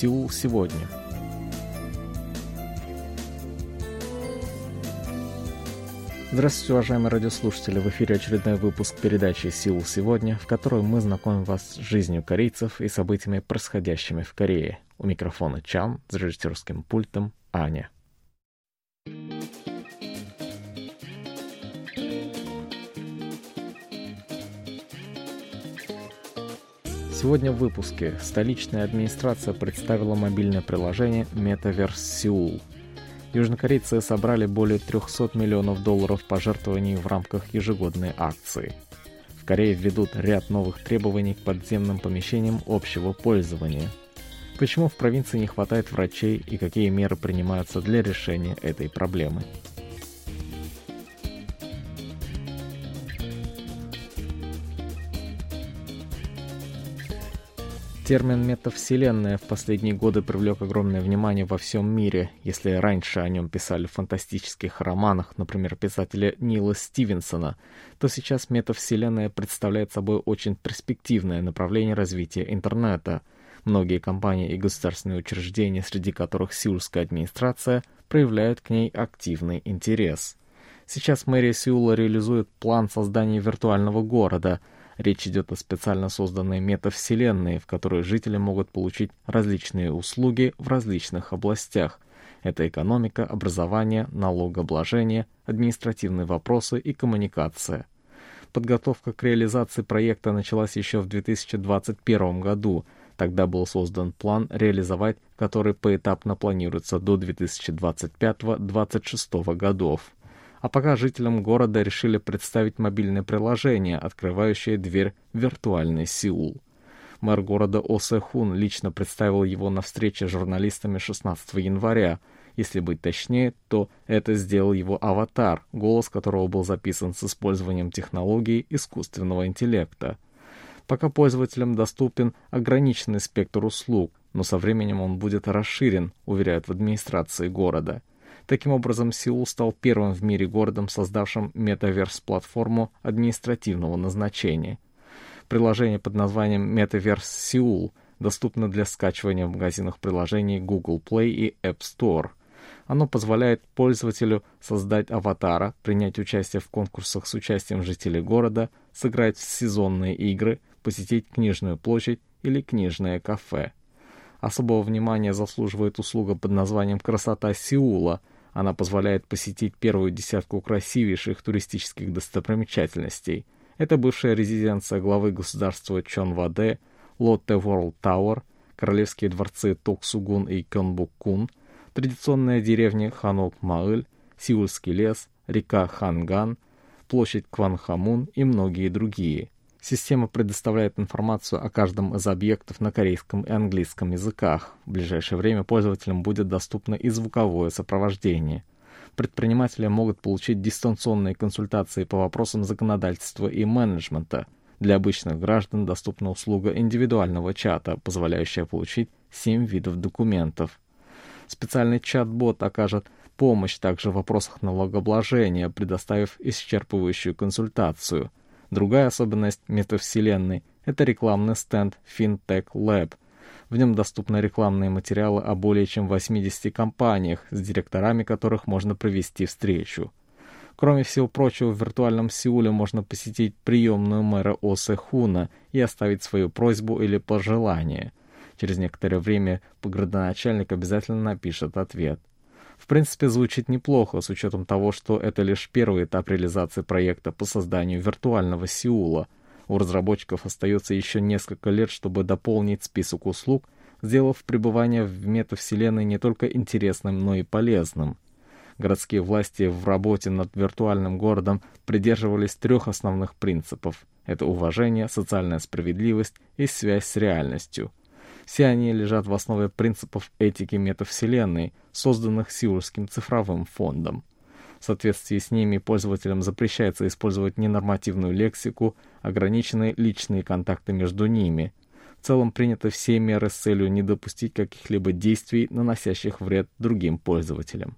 Сеул сегодня. Здравствуйте, уважаемые радиослушатели! В эфире очередной выпуск передачи «Сеул сегодня», в которой мы знакомим вас с жизнью корейцев и событиями, происходящими в Корее. У микрофона Чан, с режиссерским пультом Аня. Сегодня в выпуске столичная администрация представила мобильное приложение Metaverse Seoul. Южнокорейцы собрали более 300 миллионов долларов пожертвований в рамках ежегодной акции. В Корее введут ряд новых требований к подземным помещениям общего пользования. Почему в провинции не хватает врачей и какие меры принимаются для решения этой проблемы? Термин «метавселенная» в последние годы привлек огромное внимание во всем мире. Если раньше о нем писали в фантастических романах, например, писателя Нила Стивенсона, то сейчас метавселенная представляет собой очень перспективное направление развития интернета. Многие компании и государственные учреждения, среди которых сеульская администрация, проявляют к ней активный интерес. Сейчас мэрия Сеула реализует план создания виртуального города – Речь идет о специально созданной метавселенной, в которой жители могут получить различные услуги в различных областях. Это экономика, образование, налогообложение, административные вопросы и коммуникация. Подготовка к реализации проекта началась еще в 2021 году. Тогда был создан план реализовать, который поэтапно планируется до 2025-2026 годов. А пока жителям города решили представить мобильное приложение, открывающее дверь в виртуальный Сеул. Мэр города О Хун лично представил его на встрече с журналистами 16 января. Если быть точнее, то это сделал его аватар, голос которого был записан с использованием технологий искусственного интеллекта. Пока пользователям доступен ограниченный спектр услуг, но со временем он будет расширен, уверяют в администрации города. Таким образом, Сеул стал первым в мире городом, создавшим метаверс-платформу административного назначения. Приложение под названием Metaverse Seoul доступно для скачивания в магазинах приложений Google Play и App Store. Оно позволяет пользователю создать аватара, принять участие в конкурсах с участием жителей города, сыграть в сезонные игры, посетить книжную площадь или книжное кафе. Особого внимания заслуживает услуга под названием «Красота Сеула», она позволяет посетить первую десятку красивейших туристических достопримечательностей. Это бывшая резиденция главы государства Чон Ваде, Лотте Ворлд Тауэр, королевские дворцы Токсугун и Кёнбуккун, традиционная деревня Ханок-Маыль, Сеульский лес, река Ханган, площадь Кванхамун и многие другие – Система предоставляет информацию о каждом из объектов на корейском и английском языках. В ближайшее время пользователям будет доступно и звуковое сопровождение. Предприниматели могут получить дистанционные консультации по вопросам законодательства и менеджмента. Для обычных граждан доступна услуга индивидуального чата, позволяющая получить 7 видов документов. Специальный чат-бот окажет помощь также в вопросах налогообложения, предоставив исчерпывающую консультацию – Другая особенность метавселенной – это рекламный стенд FinTech Lab. В нем доступны рекламные материалы о более чем 80 компаниях, с директорами которых можно провести встречу. Кроме всего прочего, в виртуальном Сеуле можно посетить приемную мэра Осе Хуна и оставить свою просьбу или пожелание. Через некоторое время градоначальник обязательно напишет ответ. Принципе, звучит неплохо, с учетом того, что это лишь первый этап реализации проекта по созданию виртуального Сеула. У разработчиков остается еще несколько лет, чтобы дополнить список услуг, сделав пребывание в метавселенной не только интересным, но и полезным. Городские власти в работе над виртуальным городом придерживались трех основных принципов. Это уважение, социальная справедливость и связь с реальностью – все они лежат в основе принципов этики метавселенной, созданных Сеульским цифровым фондом. В соответствии с ними пользователям запрещается использовать ненормативную лексику, ограниченные личные контакты между ними. В целом приняты все меры с целью не допустить каких-либо действий, наносящих вред другим пользователям.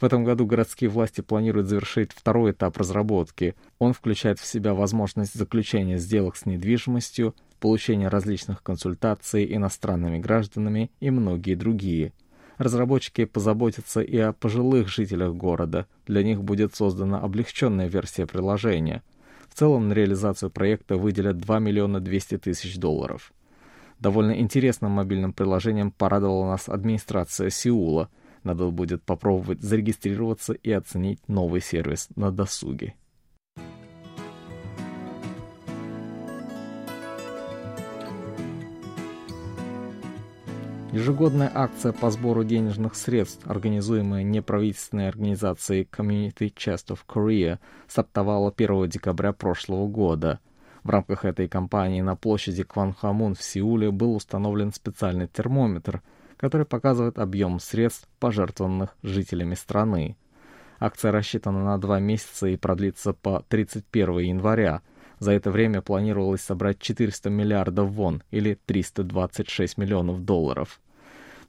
В этом году городские власти планируют завершить второй этап разработки. Он включает в себя возможность заключения сделок с недвижимостью, получение различных консультаций иностранными гражданами и многие другие. Разработчики позаботятся и о пожилых жителях города. Для них будет создана облегченная версия приложения. В целом на реализацию проекта выделят 2 миллиона 200 тысяч долларов. Довольно интересным мобильным приложением порадовала нас администрация Сеула. Надо будет попробовать зарегистрироваться и оценить новый сервис на досуге. Ежегодная акция по сбору денежных средств, организуемая неправительственной организацией Community Chest of Korea, стартовала 1 декабря прошлого года. В рамках этой кампании на площади Кванхамун в Сеуле был установлен специальный термометр, который показывает объем средств, пожертвованных жителями страны. Акция рассчитана на два месяца и продлится по 31 января. За это время планировалось собрать 400 миллиардов вон или 326 миллионов долларов.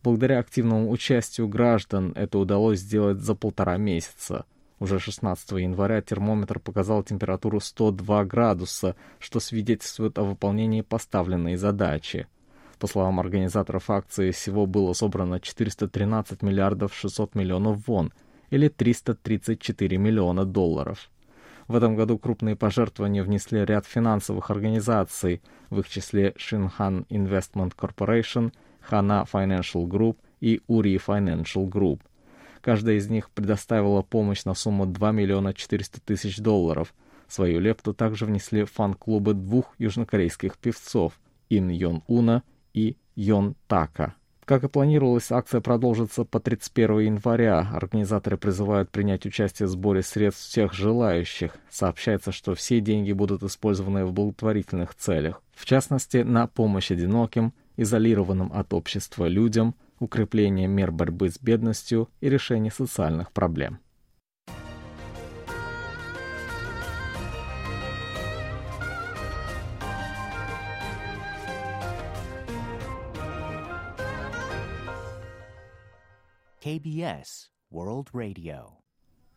Благодаря активному участию граждан это удалось сделать за полтора месяца. Уже 16 января термометр показал температуру 102 градуса, что свидетельствует о выполнении поставленной задачи. По словам организаторов акции, всего было собрано 413 миллиардов 600 миллионов вон, или 334 миллиона долларов. В этом году крупные пожертвования внесли ряд финансовых организаций, в их числе Shinhan Investment Corporation, Hana Financial Group и Uri Financial Group. Каждая из них предоставила помощь на сумму 2 миллиона 400 тысяч долларов. Свою лепту также внесли фан-клубы двух южнокорейских певцов Ин Йон Уна и Йон Така. Как и планировалось, акция продолжится по 31 января. Организаторы призывают принять участие в сборе средств всех желающих. Сообщается, что все деньги будут использованы в благотворительных целях. В частности, на помощь одиноким, изолированным от общества людям, укрепление мер борьбы с бедностью и решение социальных проблем. KBS World Radio.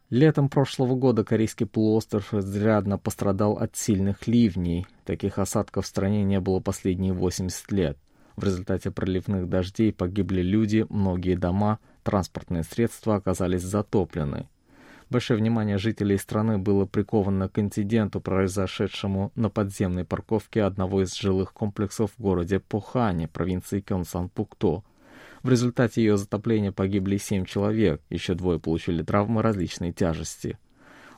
Летом прошлого года Корейский полуостров изрядно пострадал от сильных ливней. Таких осадков в стране не было последние 80 лет. В результате проливных дождей погибли люди, многие дома, транспортные средства оказались затоплены. Большое внимание жителей страны было приковано к инциденту, произошедшему на подземной парковке одного из жилых комплексов в городе Похане, провинции Кёнсан-Пукто. В результате ее затопления погибли семь человек, еще двое получили травмы различной тяжести.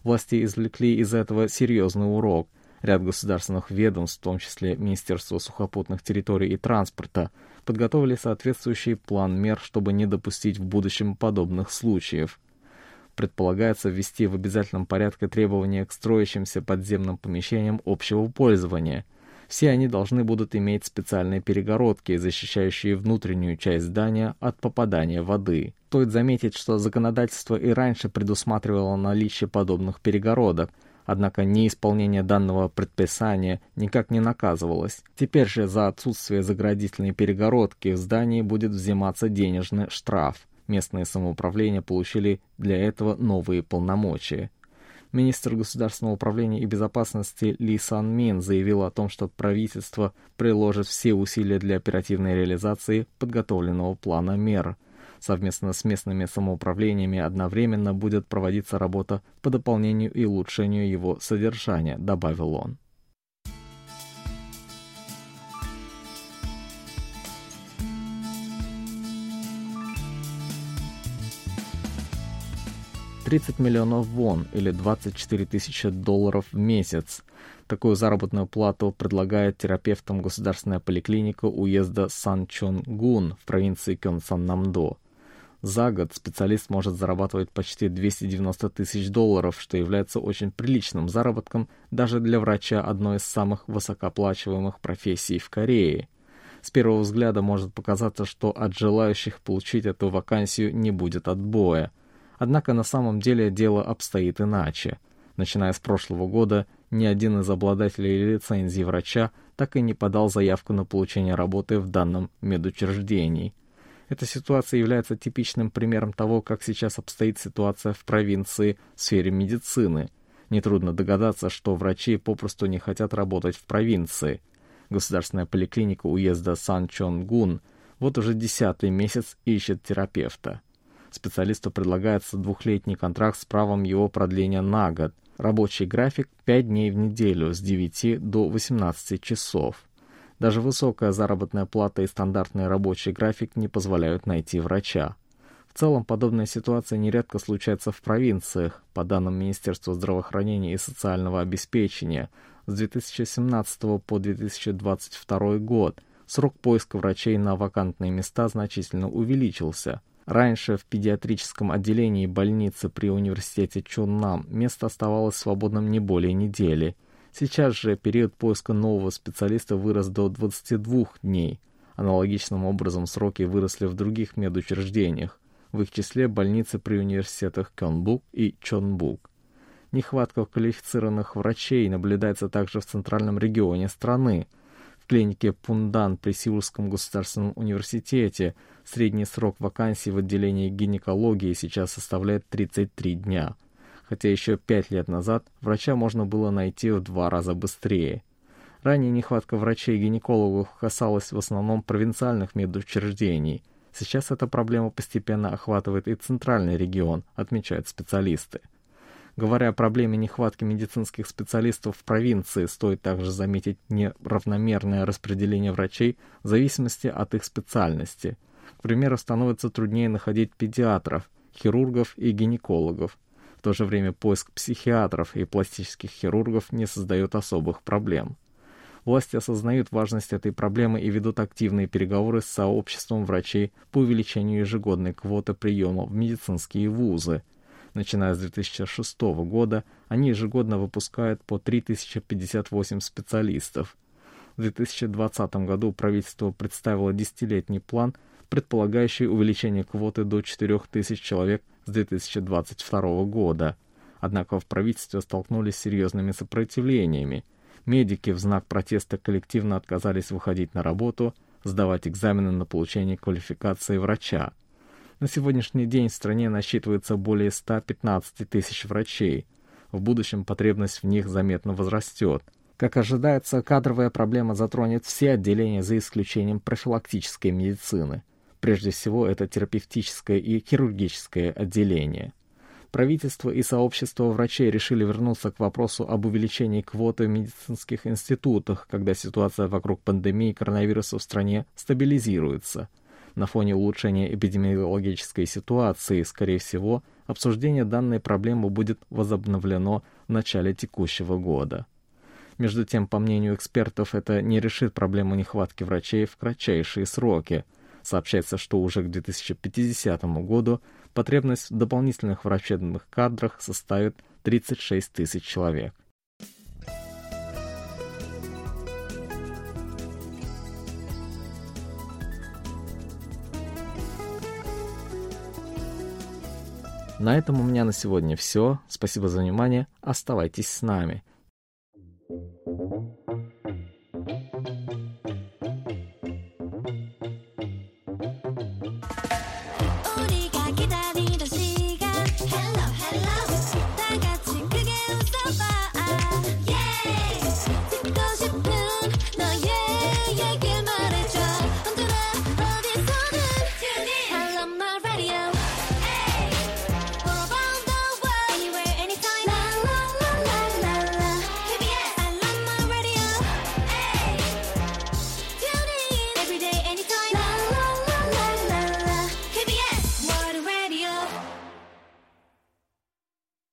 Власти извлекли из этого серьезный урок. Ряд государственных ведомств, в том числе Министерство сухопутных территорий и транспорта, подготовили соответствующий план мер, чтобы не допустить в будущем подобных случаев. Предполагается ввести в обязательном порядке требования к строящимся подземным помещениям общего пользования – все они должны будут иметь специальные перегородки, защищающие внутреннюю часть здания от попадания воды. Стоит заметить, что законодательство и раньше предусматривало наличие подобных перегородок, однако неисполнение данного предписания никак не наказывалось. Теперь же за отсутствие заградительной перегородки в здании будет взиматься денежный штраф. Местные самоуправления получили для этого новые полномочия. Министр государственного управления и безопасности Ли Сан Мин заявил о том, что правительство приложит все усилия для оперативной реализации подготовленного плана мер. Совместно с местными самоуправлениями одновременно будет проводиться работа по дополнению и улучшению его содержания, добавил он. 30 миллионов вон или 24 тысячи долларов в месяц. Такую заработную плату предлагает терапевтам государственная поликлиника уезда Сан-Чон-Гун в провинции Кёнсан-Намдо. За год специалист может зарабатывать почти 290 тысяч долларов, что является очень приличным заработком даже для врача одной из самых высокооплачиваемых профессий в Корее. С первого взгляда может показаться, что от желающих получить эту вакансию не будет отбоя. Однако на самом деле дело обстоит иначе. Начиная с прошлого года, ни один из обладателей лицензии врача так и не подал заявку на получение работы в данном медучреждении. Эта ситуация является типичным примером того, как сейчас обстоит ситуация в провинции в сфере медицины. Нетрудно догадаться, что врачи попросту не хотят работать в провинции. Государственная поликлиника уезда Сан-Чон-Гун вот уже десятый месяц ищет терапевта. Специалисту предлагается двухлетний контракт с правом его продления на год. Рабочий график 5 дней в неделю с 9 до 18 часов. Даже высокая заработная плата и стандартный рабочий график не позволяют найти врача. В целом, подобная ситуация нередко случается в провинциях. По данным Министерства здравоохранения и социального обеспечения, с 2017 по 2022 год срок поиска врачей на вакантные места значительно увеличился. Раньше в педиатрическом отделении больницы при университете Чуннам место оставалось свободным не более недели. Сейчас же период поиска нового специалиста вырос до 22 дней. Аналогичным образом сроки выросли в других медучреждениях, в их числе больницы при университетах Кёнбук и Чонбук. Нехватка квалифицированных врачей наблюдается также в центральном регионе страны. В клинике Пундан при Сеульском государственном университете средний срок вакансий в отделении гинекологии сейчас составляет 33 дня, хотя еще 5 лет назад врача можно было найти в два раза быстрее. Ранее нехватка врачей-гинекологов касалась в основном провинциальных медучреждений. Сейчас эта проблема постепенно охватывает и центральный регион, отмечают специалисты. Говоря о проблеме нехватки медицинских специалистов в провинции, стоит также заметить неравномерное распределение врачей в зависимости от их специальности. К примеру, становится труднее находить педиатров, хирургов и гинекологов. В то же время поиск психиатров и пластических хирургов не создает особых проблем. Власти осознают важность этой проблемы и ведут активные переговоры с сообществом врачей по увеличению ежегодной квоты приема в медицинские вузы – Начиная с 2006 года, они ежегодно выпускают по 3058 специалистов. В 2020 году правительство представило десятилетний план, предполагающий увеличение квоты до 4000 человек с 2022 года. Однако в правительстве столкнулись с серьезными сопротивлениями. Медики в знак протеста коллективно отказались выходить на работу, сдавать экзамены на получение квалификации врача. На сегодняшний день в стране насчитывается более 115 тысяч врачей. В будущем потребность в них заметно возрастет. Как ожидается, кадровая проблема затронет все отделения за исключением профилактической медицины. Прежде всего, это терапевтическое и хирургическое отделение. Правительство и сообщество врачей решили вернуться к вопросу об увеличении квоты в медицинских институтах, когда ситуация вокруг пандемии коронавируса в стране стабилизируется – на фоне улучшения эпидемиологической ситуации, скорее всего, обсуждение данной проблемы будет возобновлено в начале текущего года. Между тем, по мнению экспертов, это не решит проблему нехватки врачей в кратчайшие сроки. Сообщается, что уже к 2050 году потребность в дополнительных врачебных кадрах составит 36 тысяч человек. На этом у меня на сегодня все. Спасибо за внимание. Оставайтесь с нами.